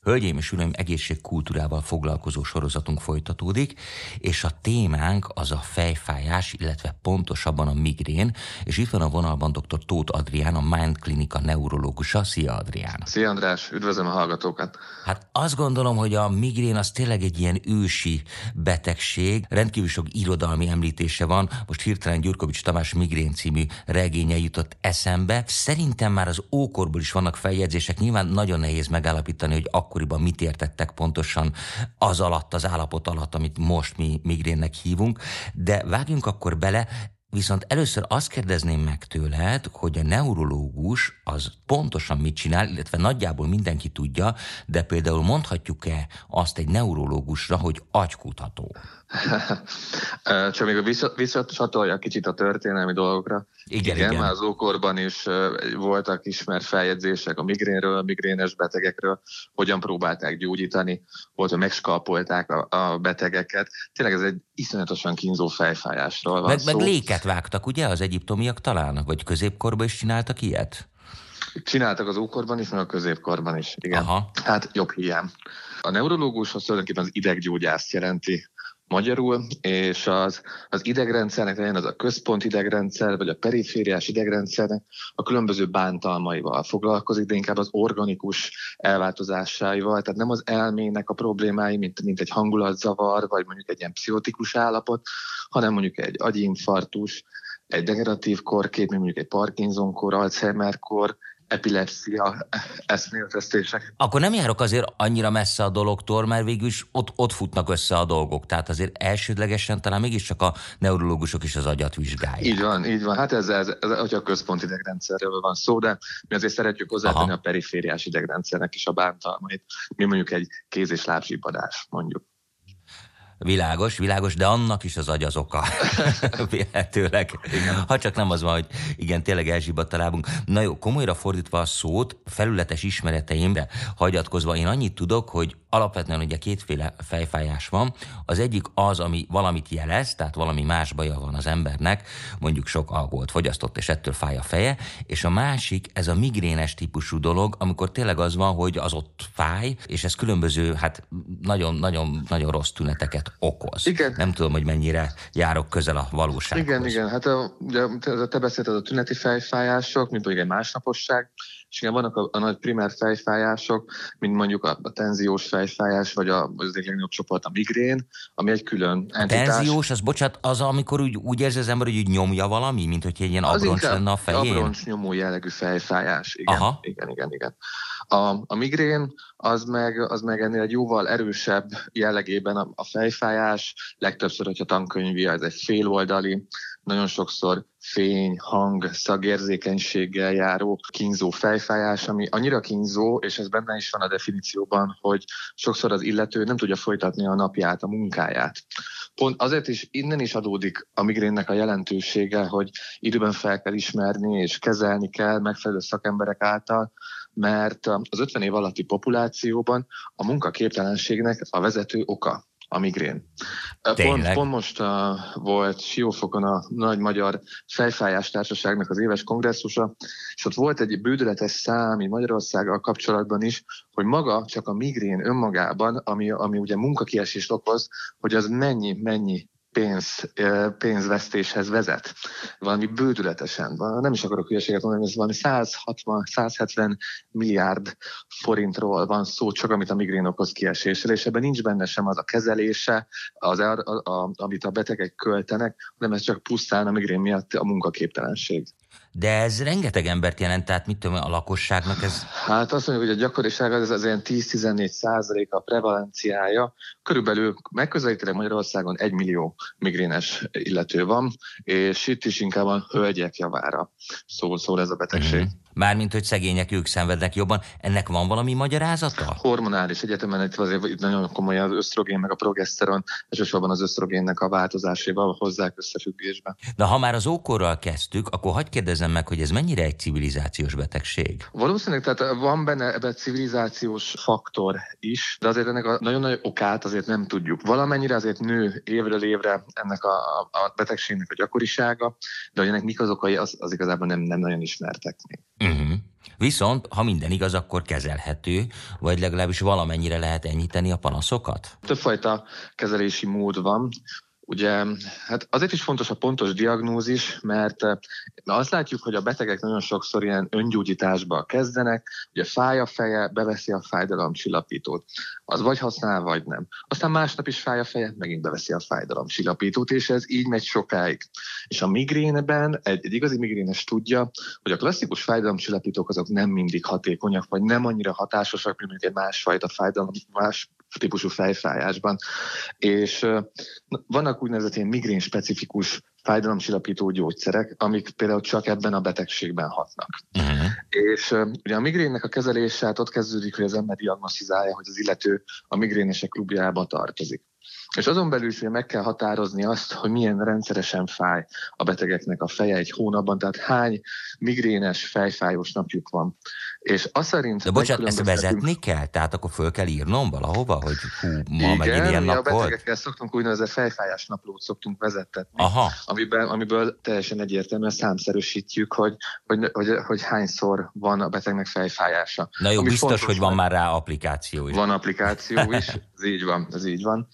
Hölgyeim és uraim, egészségkultúrával foglalkozó sorozatunk folytatódik, és a témánk az a fejfájás, illetve pontosabban a migrén, és itt van a vonalban dr. Tóth Adrián, a Mind Klinika neurológusa. Szia Adrián! Szia András, üdvözlöm a hallgatókat! Hát azt gondolom, hogy a migrén az tényleg egy ilyen ősi betegség, rendkívül sok irodalmi említése van, most hirtelen Gyurkovics Tamás Migrén című regénye jutott eszembe. Szerintem már az ókorból is vannak feljegyzések, nyilván nagyon nehéz megállapítani, hogy akkoriban mit értettek pontosan az alatt, az állapot alatt, amit most mi migrénnek hívunk, de vágjunk akkor bele, Viszont először azt kérdezném meg tőled, hogy a neurológus az pontosan mit csinál, illetve nagyjából mindenki tudja, de például mondhatjuk-e azt egy neurológusra, hogy agykutató? Csak még visszacsatolja kicsit a történelmi dolgokra. Igen, igen, igen. már az ókorban is voltak ismert feljegyzések a migrénről, a migrénes betegekről, hogyan próbálták gyógyítani, volt, hogy megskalpolták a, a betegeket. Tényleg ez egy iszonyatosan kínzó fejfájásról van meg, szó. meg léket vágtak, ugye, az egyiptomiak talán? Vagy középkorban is csináltak ilyet? Csináltak az ókorban is, meg a középkorban is, igen. Aha. Hát jobb hiány. A neurológus az tulajdonképpen az ideggyógyászt jelenti magyarul, és az, az idegrendszernek legyen az a központ idegrendszer, vagy a perifériás idegrendszernek a különböző bántalmaival foglalkozik, de inkább az organikus elváltozásaival, tehát nem az elmének a problémái, mint, mint egy hangulatzavar, vagy mondjuk egy ilyen pszichotikus állapot, hanem mondjuk egy agyinfarktus, egy degeneratív korkép, mint mondjuk egy Parkinson-kor, Alzheimer-kor, epilepszia eszméltesztések. Akkor nem járok azért annyira messze a dologtól, mert végül is ott, ott futnak össze a dolgok. Tehát azért elsődlegesen talán mégiscsak a neurológusok is az agyat vizsgálják. Így van, így van. Hát ez, ez, ez, ez a központi idegrendszerről van szó, de mi azért szeretjük hozzátenni Aha. a perifériás idegrendszernek is a bántalmait. Mi mondjuk egy kéz- és lábzsipadás, mondjuk. Világos, világos, de annak is az agy az oka. Vélhetőleg. Ha csak nem az van, hogy igen, tényleg elzsibadt a lábunk. Na jó, komolyra fordítva a szót, felületes ismereteimre hagyatkozva, én annyit tudok, hogy alapvetően ugye kétféle fejfájás van. Az egyik az, ami valamit jelez, tehát valami más baja van az embernek, mondjuk sok alkoholt fogyasztott, és ettől fáj a feje, és a másik, ez a migrénes típusú dolog, amikor tényleg az van, hogy az ott fáj, és ez különböző, hát nagyon-nagyon-nagyon rossz tüneteket okoz. Igen. Nem tudom, hogy mennyire járok közel a valósághoz. Igen, igen. Hát a, ugye, te beszélted a tüneti fejfájások, mint mondjuk egy másnaposság, és igen, vannak a, a nagy primer fejfájások, mint mondjuk a, a tenziós fejfájás, vagy a, az egyik legnagyobb csoport a migrén, ami egy külön entitás. A tenziós, az bocsánat, az amikor úgy, úgy érzi az ember, hogy úgy nyomja valami, mint hogy egy ilyen abroncs lenne a fején? abroncs nyomó jellegű fejfájás, igen. Aha. Igen, igen, igen. A, a migrén az meg, az meg ennél egy jóval erősebb jellegében a, a fejfájás, legtöbbször, hogyha tankönyvi, ez egy féloldali, nagyon sokszor fény, hang, szagérzékenységgel járó kínzó fejfájás, ami annyira kínzó, és ez benne is van a definícióban, hogy sokszor az illető nem tudja folytatni a napját, a munkáját. Pont azért is innen is adódik a migrénnek a jelentősége, hogy időben fel kell ismerni és kezelni kell megfelelő szakemberek által, mert az 50 év alatti populációban a munkaképtelenségnek a vezető oka a migrén. Pont, pont most uh, volt Siófokon a Nagy Magyar Fejfájás Társaságnak az éves kongresszusa, és ott volt egy bődületes szám Magyarországgal kapcsolatban is, hogy maga csak a migrén önmagában, ami, ami ugye munkakiesést okoz, hogy az mennyi, mennyi pénz, pénzvesztéshez vezet. Valami bődületesen, nem is akarok hülyeséget mondani, ez valami 160-170 milliárd forintról van szó, csak amit a migrén okoz kiesésre, és ebben nincs benne sem az a kezelése, az, a, a, a, amit a betegek költenek, hanem ez csak pusztán a migrén miatt a munkaképtelenség. De ez rengeteg embert jelent, tehát mit tudom, a lakosságnak ez... Hát azt mondjuk, hogy a gyakoriság az, az ilyen 10-14 százalék a prevalenciája. Körülbelül megközelítileg Magyarországon egy millió migrénes illető van, és itt is inkább a hölgyek javára szól, szól ez a betegség. Mm-hmm. Mármint, hogy szegények ők szenvednek jobban. Ennek van valami magyarázata? Hormonális egyetemen itt azért itt nagyon komoly az ösztrogén meg a progeszteron, elsősorban az ösztrogénnek a változásával hozzák összefüggésbe. De ha már az ókorral kezdtük, akkor hagyd kérdezem meg, hogy ez mennyire egy civilizációs betegség? Valószínűleg, tehát van benne ebben civilizációs faktor is, de azért ennek a nagyon nagy okát azért nem tudjuk. Valamennyire azért nő évről évre ennek a, a betegségnek a gyakorisága, de hogy ennek mik az okai, az, az igazából nem, nem nagyon ismertek még. Uh-huh. Viszont, ha minden igaz, akkor kezelhető, vagy legalábbis valamennyire lehet enyhíteni a panaszokat? Többfajta kezelési mód van. Ugye, hát azért is fontos a pontos diagnózis, mert eh, azt látjuk, hogy a betegek nagyon sokszor ilyen öngyógyításba kezdenek, ugye fáj a feje, beveszi a fájdalomcsillapítót. Az vagy használ, vagy nem. Aztán másnap is fáj a feje, megint beveszi a fájdalomcsillapítót, és ez így megy sokáig. És a migrénben egy, egy igazi migrénes tudja, hogy a klasszikus fájdalomcsillapítók azok nem mindig hatékonyak, vagy nem annyira hatásosak, mint egy másfajta fájdalom, más típusú fejfájásban. És vannak úgynevezett ilyen migrén specifikus fájdalomcsillapító gyógyszerek, amik például csak ebben a betegségben hatnak. Uh-huh. És ugye a migrénnek a kezelése hát ott kezdődik, hogy az ember diagnosztizálja, hogy az illető a migrénesek klubjába tartozik. És azon belül is meg kell határozni azt, hogy milyen rendszeresen fáj a betegeknek a feje egy hónapban, tehát hány migrénes fejfájós napjuk van. És azt szerint... De bocsánat, ezt vezetni kell? Tehát akkor föl kell írnom valahova, hogy hú, ma Igen, megint ilyen nap a betegekkel volt? szoktunk úgynevezett fejfájás naplót szoktunk vezettetni, Aha. Amiben, amiből teljesen egyértelműen számszerűsítjük, hogy, hogy, hogy, hogy hányszor van a betegnek fejfájása. Na jó, biztos, hogy van már rá applikáció is. Van applikáció is, ez így van, ez így van.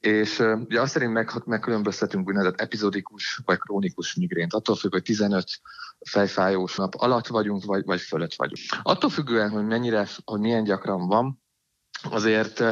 És ugye azt szerint meg, megkülönböztetünk úgynevezett epizodikus vagy krónikus migrént, attól függ, hogy 15 fejfájós nap alatt vagyunk, vagy, vagy fölött vagyunk. Attól függően, hogy mennyire, hogy milyen gyakran van, azért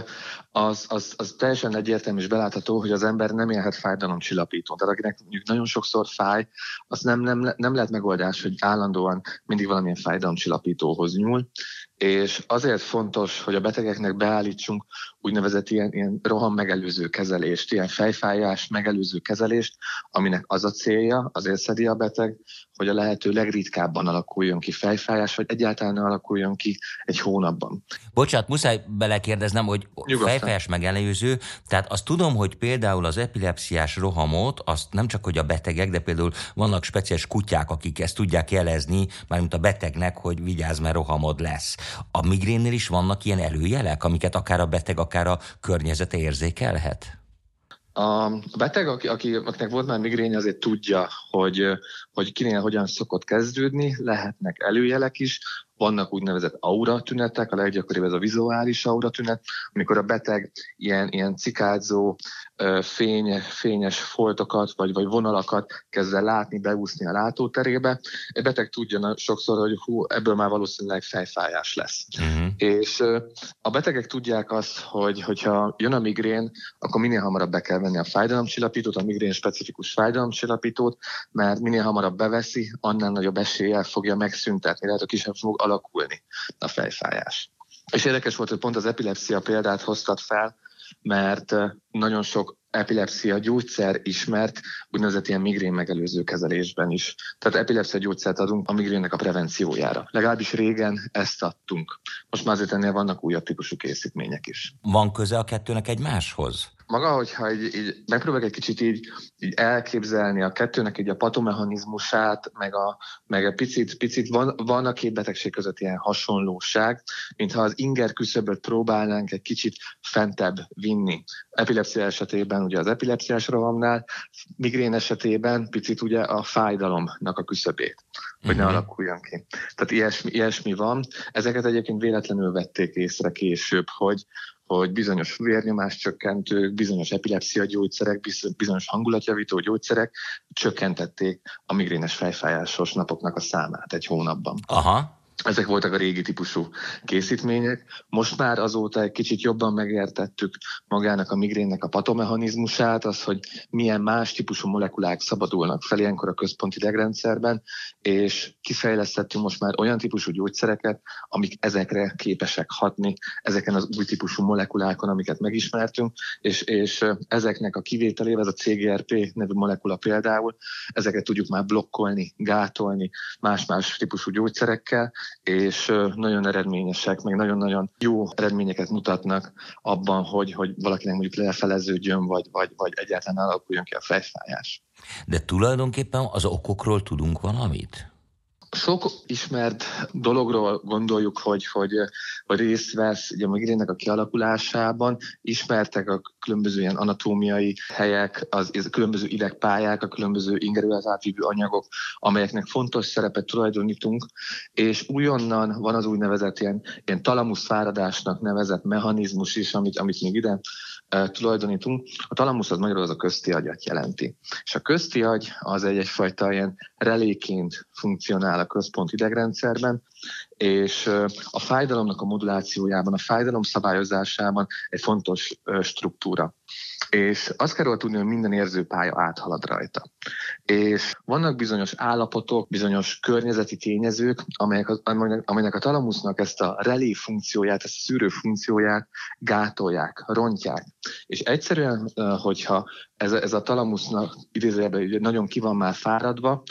az, az, az teljesen egyértelmű és belátható, hogy az ember nem élhet fájdalomcsillapító. Tehát akinek mondjuk nagyon sokszor fáj, az nem, nem, nem lehet megoldás, hogy állandóan mindig valamilyen fájdalomcsillapítóhoz nyúl, és azért fontos, hogy a betegeknek beállítsunk úgynevezett ilyen, ilyen roham megelőző kezelést, ilyen fejfájás megelőző kezelést, aminek az a célja, azért szedi a beteg, hogy a lehető legritkábban alakuljon ki fejfájás, vagy egyáltalán alakuljon ki egy hónapban. Bocsát, muszáj belekérdeznem, hogy Nyugodtan. fejfájás megelőző, tehát azt tudom, hogy például az epilepsziás rohamot, azt nem csak hogy a betegek, de például vannak speciális kutyák, akik ezt tudják jelezni, mármint a betegnek, hogy vigyázz, mert rohamod lesz. A migrénnél is vannak ilyen előjelek, amiket akár a beteg, akár a környezete érzékelhet? A beteg, aki, aki, akinek volt már migrénye, azért tudja, hogy, hogy kinél hogyan szokott kezdődni, lehetnek előjelek is, vannak úgynevezett aura tünetek, a leggyakoribb ez a vizuális aura tünet, amikor a beteg ilyen, ilyen cikádzó, fény, fényes foltokat vagy, vagy vonalakat kezd el látni, beúszni a látóterébe. Egy beteg tudja sokszor, hogy hú, ebből már valószínűleg fejfájás lesz. Uh-huh. És a betegek tudják azt, hogy hogyha jön a migrén, akkor minél hamarabb be kell venni a fájdalomcsillapítót, a migrén specifikus fájdalomcsillapítót, mert minél hamarabb beveszi, annál nagyobb eséllyel fogja megszüntetni, lehet, hogy kisebb fog alakulni a fejfájás. És érdekes volt, hogy pont az epilepsia példát hoztat fel, mert nagyon sok epilepsia gyógyszer ismert úgynevezett ilyen migrén megelőző kezelésben is. Tehát epilepsia gyógyszert adunk a migrénnek a prevenciójára. Legalábbis régen ezt adtunk. Most már azért ennél vannak újabb típusú készítmények is. Van köze a kettőnek egymáshoz? Maga, hogyha így, így megpróbálok egy kicsit így, így elképzelni a kettőnek így a patomechanizmusát, meg, a, meg egy picit, picit van, van a két betegség között ilyen hasonlóság, mintha az inger küszöböt próbálnánk egy kicsit fentebb vinni. Epilepsia esetében ugye az epilepsiás rohamnál, migrén esetében picit ugye a fájdalomnak a küszöbét, hogy ne mhm. alakuljon ki. Tehát ilyesmi, ilyesmi van. Ezeket egyébként véletlenül vették észre később, hogy, hogy bizonyos vérnyomás csökkentők, bizonyos epilepsia gyógyszerek, bizonyos hangulatjavító gyógyszerek csökkentették a migrénes fejfájásos napoknak a számát egy hónapban. Aha. Ezek voltak a régi típusú készítmények. Most már azóta egy kicsit jobban megértettük magának a migrénnek a patomechanizmusát, az, hogy milyen más típusú molekulák szabadulnak fel ilyenkor a központi idegrendszerben, és kifejlesztettünk most már olyan típusú gyógyszereket, amik ezekre képesek hatni, ezeken az új típusú molekulákon, amiket megismertünk, és, és ezeknek a kivételével, ez a CGRP nevű molekula például, ezeket tudjuk már blokkolni, gátolni más-más típusú gyógyszerekkel, és nagyon eredményesek, meg nagyon-nagyon jó eredményeket mutatnak abban, hogy, hogy valakinek mondjuk lefeleződjön, vagy, vagy, vagy egyáltalán alakuljon ki a fejfájás. De tulajdonképpen az okokról tudunk valamit? Sok ismert dologról gondoljuk, hogy, hogy, hogy részt vesz ugye a migrénnek a kialakulásában, ismertek a különböző ilyen anatómiai helyek, az, az különböző idegpályák, a különböző ingerülhet átvívő anyagok, amelyeknek fontos szerepet tulajdonítunk, és újonnan van az úgynevezett ilyen, ilyen talamusz fáradásnak nevezett mechanizmus is, amit, amit még ide tulajdonítunk. A talamusz az magyarul az a közti agyat jelenti. És a közti agy az egy egyfajta ilyen reléként funkcionál a központ idegrendszerben, és a fájdalomnak a modulációjában, a fájdalom szabályozásában egy fontos struktúra. És azt kell róla tudni, hogy minden érzőpálya áthalad rajta. És vannak bizonyos állapotok, bizonyos környezeti tényezők, amelyek, amelynek a talamusznak ezt a relé funkcióját, ezt a szűrő funkcióját gátolják, rontják. És egyszerűen, hogyha ez ez a talamusznak idézőjelben nagyon ki van már fáradva,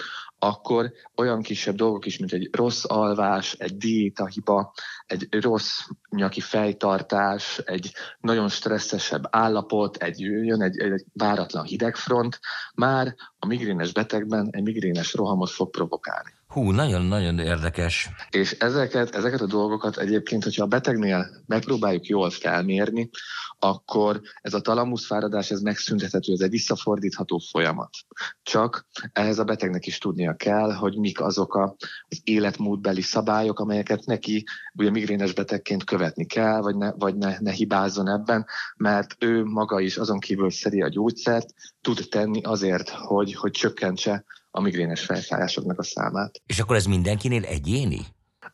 akkor olyan kisebb dolgok is, mint egy rossz alvás, egy diétahiba, egy rossz nyaki fejtartás, egy nagyon stresszesebb állapot, egy jön egy, egy váratlan hidegfront, már a migrénes betegben egy migrénes rohamot fog provokálni. Hú, nagyon-nagyon érdekes. És ezeket, ezeket a dolgokat egyébként, hogyha a betegnél megpróbáljuk jól felmérni, akkor ez a talamuszfáradás, ez megszüntethető, ez egy visszafordítható folyamat. Csak ehhez a betegnek is tudnia kell, hogy mik azok a, az életmódbeli szabályok, amelyeket neki ugye migrénes betegként követni kell, vagy ne, vagy ne, ne hibázzon ebben, mert ő maga is azon kívül szedi a gyógyszert, tud tenni azért, hogy, hogy csökkentse a migrénes fejfájásoknak a számát. És akkor ez mindenkinél egyéni?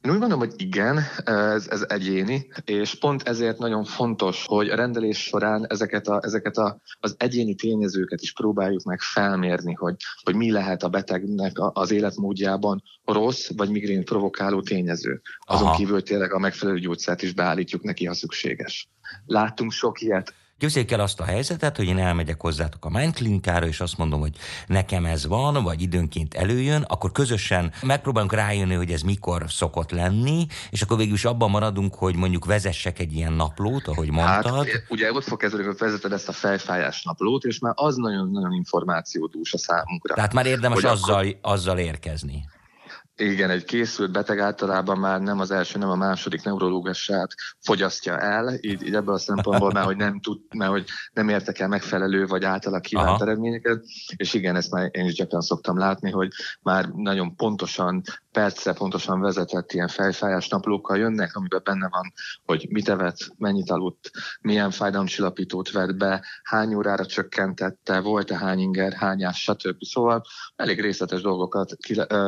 Én úgy gondolom, hogy igen, ez, ez egyéni, és pont ezért nagyon fontos, hogy a rendelés során ezeket, a, ezeket a, az egyéni tényezőket is próbáljuk meg felmérni, hogy, hogy mi lehet a betegnek az életmódjában rossz vagy migrén provokáló tényező. Azon Aha. kívül tényleg a megfelelő gyógyszert is beállítjuk neki, ha szükséges. Láttunk sok ilyet Képzeljék el azt a helyzetet, hogy én elmegyek hozzátok a Mind Klinikára, és azt mondom, hogy nekem ez van, vagy időnként előjön, akkor közösen megpróbálunk rájönni, hogy ez mikor szokott lenni, és akkor végül is abban maradunk, hogy mondjuk vezessek egy ilyen naplót, ahogy hát, mondtad. Hát, ugye ott fog kezdeni, hogy vezeted ezt a fejfájás naplót, és már az nagyon-nagyon információdús a számunkra. Tehát már érdemes azzal, akkor... azzal érkezni. Igen, egy készült beteg általában már nem az első, nem a második neurológusát fogyasztja el, így, így ebből a szempontból már, hogy nem tud, mert hogy nem értek el megfelelő vagy általa kívánt Aha. eredményeket, és igen, ezt már én is gyakran szoktam látni, hogy már nagyon pontosan, percre pontosan vezetett ilyen fejfájás naplókkal jönnek, amiben benne van, hogy mit evett, mennyit aludt, milyen fájdalomcsillapítót vett be, hány órára csökkentette, volt-e hány inger, hányás, stb. Szóval elég részletes dolgokat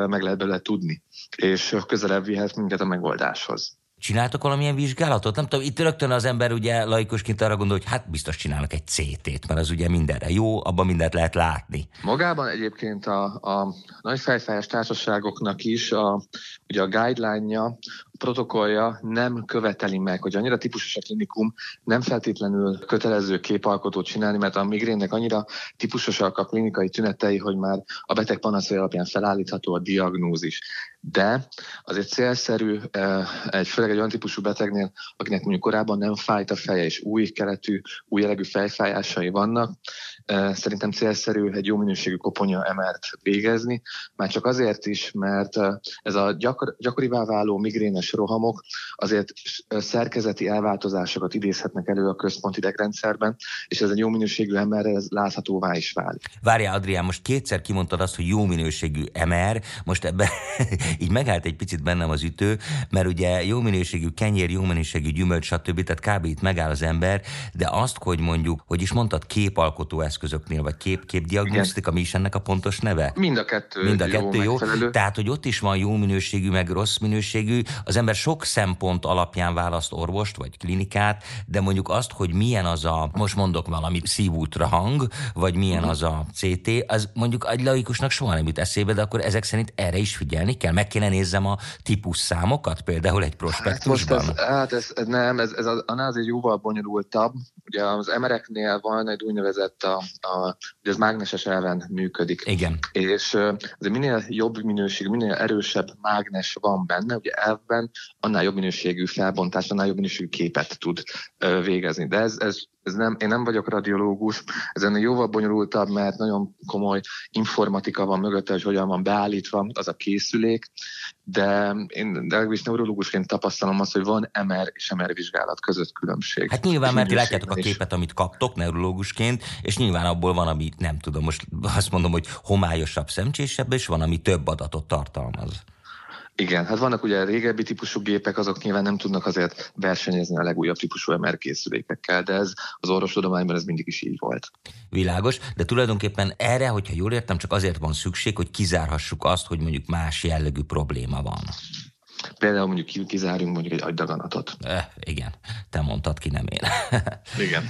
meg lehet belőle tudni, és közelebb vihet minket a megoldáshoz. Csináltok valamilyen vizsgálatot? Nem tudom, itt rögtön az ember ugye laikusként arra gondol, hogy hát biztos csinálnak egy CT-t, mert az ugye mindenre jó, abban mindent lehet látni. Magában egyébként a, a nagy fejfájás társaságoknak is a, ugye a guideline-ja protokollja nem követeli meg, hogy annyira típusos a klinikum, nem feltétlenül kötelező képalkotót csinálni, mert a migrénnek annyira típusosak a klinikai tünetei, hogy már a beteg panaszai alapján felállítható a diagnózis. De azért célszerű eh, egy, főleg egy olyan típusú betegnél, akinek mondjuk korábban nem fájt a feje, és új keletű, új jellegű fejfájásai vannak, szerintem célszerű egy jó minőségű koponya emert végezni, már csak azért is, mert ez a gyakor, gyakorivá váló migrénes rohamok azért szerkezeti elváltozásokat idézhetnek elő a központi idegrendszerben, és ez egy jó minőségű MR, ez láthatóvá is válik. Várjál, Adrián, most kétszer kimondtad azt, hogy jó minőségű MR, most ebben így megállt egy picit bennem az ütő, mert ugye jó minőségű kenyér, jó minőségű gyümölcs, stb. Tehát kb. itt megáll az ember, de azt, hogy mondjuk, hogy is mondtad, képalkotó eszközöknél, vagy kép, képdiagnosztika, mi is ennek a pontos neve? Mind a kettő Mind a kettő jó. jó. Tehát, hogy ott is van jó minőségű, meg rossz minőségű, az ember sok szempont alapján választ orvost vagy klinikát, de mondjuk azt, hogy milyen az a, most mondok valami szívútra hang, vagy milyen az a CT, az mondjuk egy laikusnak soha nem jut eszébe, de akkor ezek szerint erre is figyelni kell. Meg kéne nézzem a típus számokat, például egy prospektusban. Hát, most ez, hát ez, ez nem, ez, ez annál azért jóval bonyolultabb. Ugye az emereknél van egy úgynevezett, a, a, ugye az mágneses elven működik. Igen. És azért minél jobb minőség, minél erősebb mágnes van benne, ugye elvben annál jobb minőségű felbontás, annál jobb minőségű képet tud végezni. De ez, ez ez nem, én nem vagyok radiológus, ez ennél jóval bonyolultabb, mert nagyon komoly informatika van mögötte, hogy hogyan van beállítva az a készülék, de én legalábbis neurológusként tapasztalom azt, hogy van MR és MR vizsgálat között különbség. Hát nyilván, mert ti látjátok a képet, amit kaptok neurológusként, és nyilván abból van, ami nem tudom, most azt mondom, hogy homályosabb, szemcsésebb, és van, ami több adatot tartalmaz. Igen, hát vannak ugye régebbi típusú gépek, azok nyilván nem tudnak azért versenyezni a legújabb típusú MR készülékekkel, de ez az orvostudományban ez mindig is így volt. Világos, de tulajdonképpen erre, hogyha jól értem, csak azért van szükség, hogy kizárhassuk azt, hogy mondjuk más jellegű probléma van. Például mondjuk kizárjunk mondjuk egy agydaganatot. Eh, igen, te mondtad ki, nem én. igen.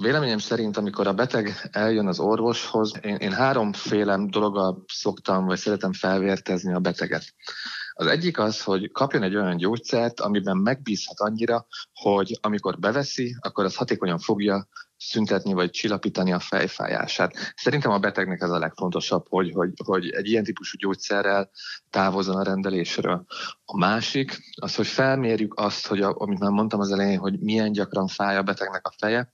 Véleményem szerint, amikor a beteg eljön az orvoshoz, én, én háromféle dologgal szoktam, vagy szeretem felvértezni a beteget. Az egyik az, hogy kapjon egy olyan gyógyszert, amiben megbízhat annyira, hogy amikor beveszi, akkor az hatékonyan fogja szüntetni vagy csillapítani a fejfájását. Szerintem a betegnek ez a legfontosabb, hogy, hogy, hogy egy ilyen típusú gyógyszerrel távozzon a rendelésről. A másik az, hogy felmérjük azt, hogy a, amit már mondtam az elején, hogy milyen gyakran fáj a betegnek a feje,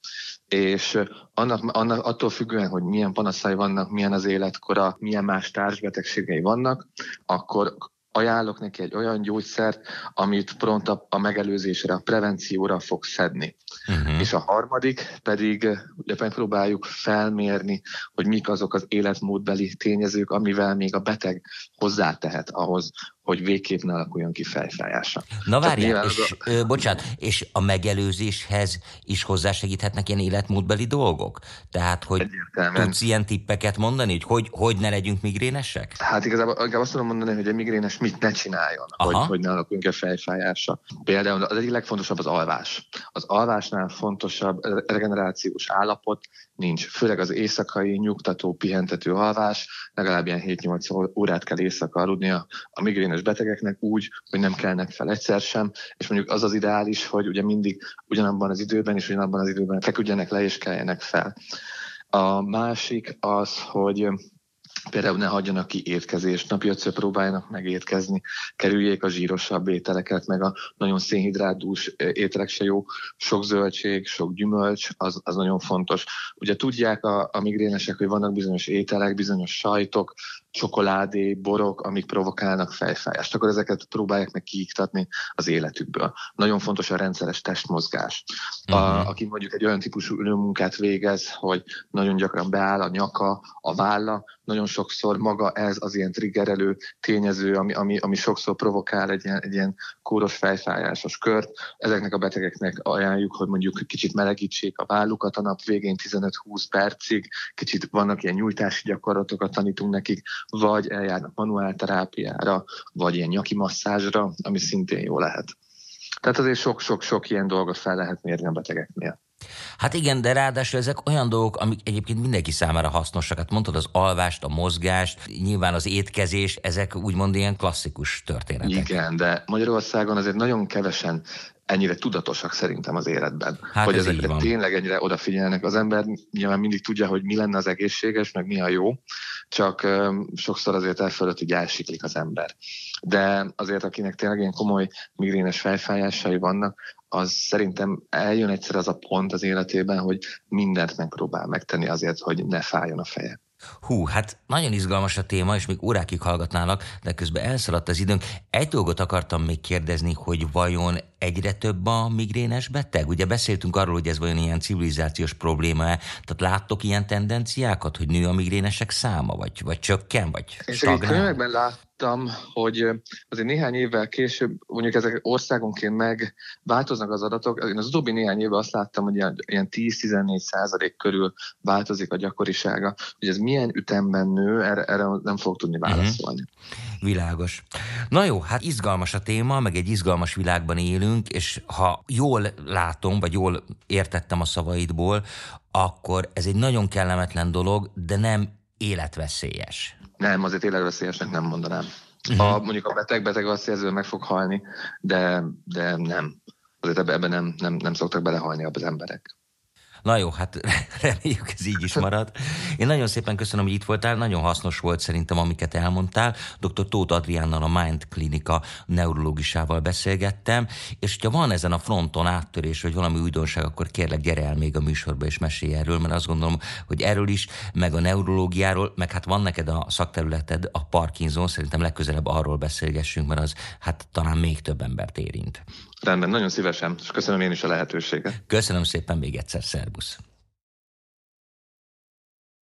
és annak, annak, attól függően, hogy milyen panaszai vannak, milyen az életkora, milyen más társbetegségei vannak, akkor ajánlok neki egy olyan gyógyszert, amit pront a, a megelőzésre, a prevencióra fog szedni. Uh-huh. És a harmadik pedig ugye megpróbáljuk felmérni, hogy mik azok az életmódbeli tényezők, amivel még a beteg hozzátehet ahhoz, hogy végképp ne alakuljon ki fejfájása. Na várjál, és, a... ö, bocsánat, és a megelőzéshez is hozzásegíthetnek ilyen életmódbeli dolgok? Tehát, hogy tudsz ilyen tippeket mondani, hogy, hogy hogy ne legyünk migrénesek? Hát igazából inkább azt tudom mondani, hogy egy migrénes mit ne csináljon, hogy, hogy ne alakuljon ki a fejfájása. Például az egyik legfontosabb az alvás. Az alvásnál fontosabb regenerációs állapot nincs. Főleg az éjszakai, nyugtató, pihentető alvás, legalább ilyen 7-8 órát kell éjszaka aludnia. A migrén migrénes betegeknek úgy, hogy nem kelnek fel egyszer sem, és mondjuk az az ideális, hogy ugye mindig ugyanabban az időben és ugyanabban az időben feküdjenek le és keljenek fel. A másik az, hogy Például ne hagyjanak ki étkezést, napi ötször próbáljanak meg étkezni, kerüljék a zsírosabb ételeket, meg a nagyon szénhidrátdús ételek se jó, sok zöldség, sok gyümölcs, az, az nagyon fontos. Ugye tudják a, a migrénesek, hogy vannak bizonyos ételek, bizonyos sajtok, csokoládé, borok, amik provokálnak fejfájást, akkor ezeket próbálják meg kiiktatni az életükből. Nagyon fontos a rendszeres testmozgás. A, uh-huh. Aki mondjuk egy olyan típusú ülőmunkát végez, hogy nagyon gyakran beáll a nyaka, a válla, nagyon sokszor maga ez az ilyen triggerelő tényező, ami, ami, ami sokszor provokál egy ilyen, egy ilyen kóros fejfájásos kört. Ezeknek a betegeknek ajánljuk, hogy mondjuk kicsit melegítsék a vállukat a nap végén 15-20 percig, kicsit vannak ilyen nyújtási gyakorlatokat tanítunk nekik, vagy eljárnak manuálterápiára, vagy ilyen nyaki masszázsra, ami szintén jó lehet. Tehát azért sok-sok-sok ilyen dolgot fel lehet mérni a betegeknél. Hát igen, de ráadásul ezek olyan dolgok, amik egyébként mindenki számára hasznosak. Hát mondtad az alvást, a mozgást, nyilván az étkezés, ezek úgymond ilyen klasszikus történetek. Igen, de Magyarországon azért nagyon kevesen ennyire tudatosak szerintem az életben. Hát hogy ez ezekre tényleg ennyire odafigyelnek. Az ember nyilván mindig tudja, hogy mi lenne az egészséges, meg mi a jó, csak um, sokszor azért elfölött, hogy elsiklik az ember. De azért, akinek tényleg ilyen komoly migrénes fejfájásai vannak, az szerintem eljön egyszer az a pont az életében, hogy mindent megpróbál megtenni azért, hogy ne fájjon a feje. Hú, hát nagyon izgalmas a téma, és még órákig hallgatnálak, de közben elszaladt az időnk. Egy dolgot akartam még kérdezni, hogy vajon egyre több a migrénes beteg? Ugye beszéltünk arról, hogy ez vajon ilyen civilizációs probléma -e. Tehát láttok ilyen tendenciákat, hogy nő a migrénesek száma, vagy, vagy csökken, vagy stagnál? Én lát, láttam, hogy azért néhány évvel később, mondjuk ezek országonként meg változnak az adatok. Én az utóbbi néhány évben azt láttam, hogy ilyen, ilyen 10-14 százalék körül változik a gyakorisága. Hogy ez milyen ütemben nő, erre, erre nem fog tudni mhm. válaszolni. Uh-huh. Világos. Na jó, hát izgalmas a téma, meg egy izgalmas világban élünk, és ha jól látom, vagy jól értettem a szavaidból, akkor ez egy nagyon kellemetlen dolog, de nem életveszélyes. Nem, azért életveszélyesnek nem mondanám. Uh-huh. Ha mondjuk a beteg, beteg azt hogy meg fog halni, de, de nem. Azért ebben nem, nem, nem szoktak belehalni az emberek. Na jó, hát reméljük ez így is marad. Én nagyon szépen köszönöm, hogy itt voltál, nagyon hasznos volt szerintem, amiket elmondtál. Dr. Tóth Adriánnal, a Mind Klinika neurológisával beszélgettem, és ha van ezen a fronton áttörés, vagy valami újdonság, akkor kérlek gyere el még a műsorba és mesélj erről, mert azt gondolom, hogy erről is, meg a neurológiáról, meg hát van neked a szakterületed, a Parkinson, szerintem legközelebb arról beszélgessünk, mert az hát talán még több embert érint. Rendben, nagyon szívesen, és köszönöm én is a lehetőséget. Köszönöm szépen még egyszer, szervusz!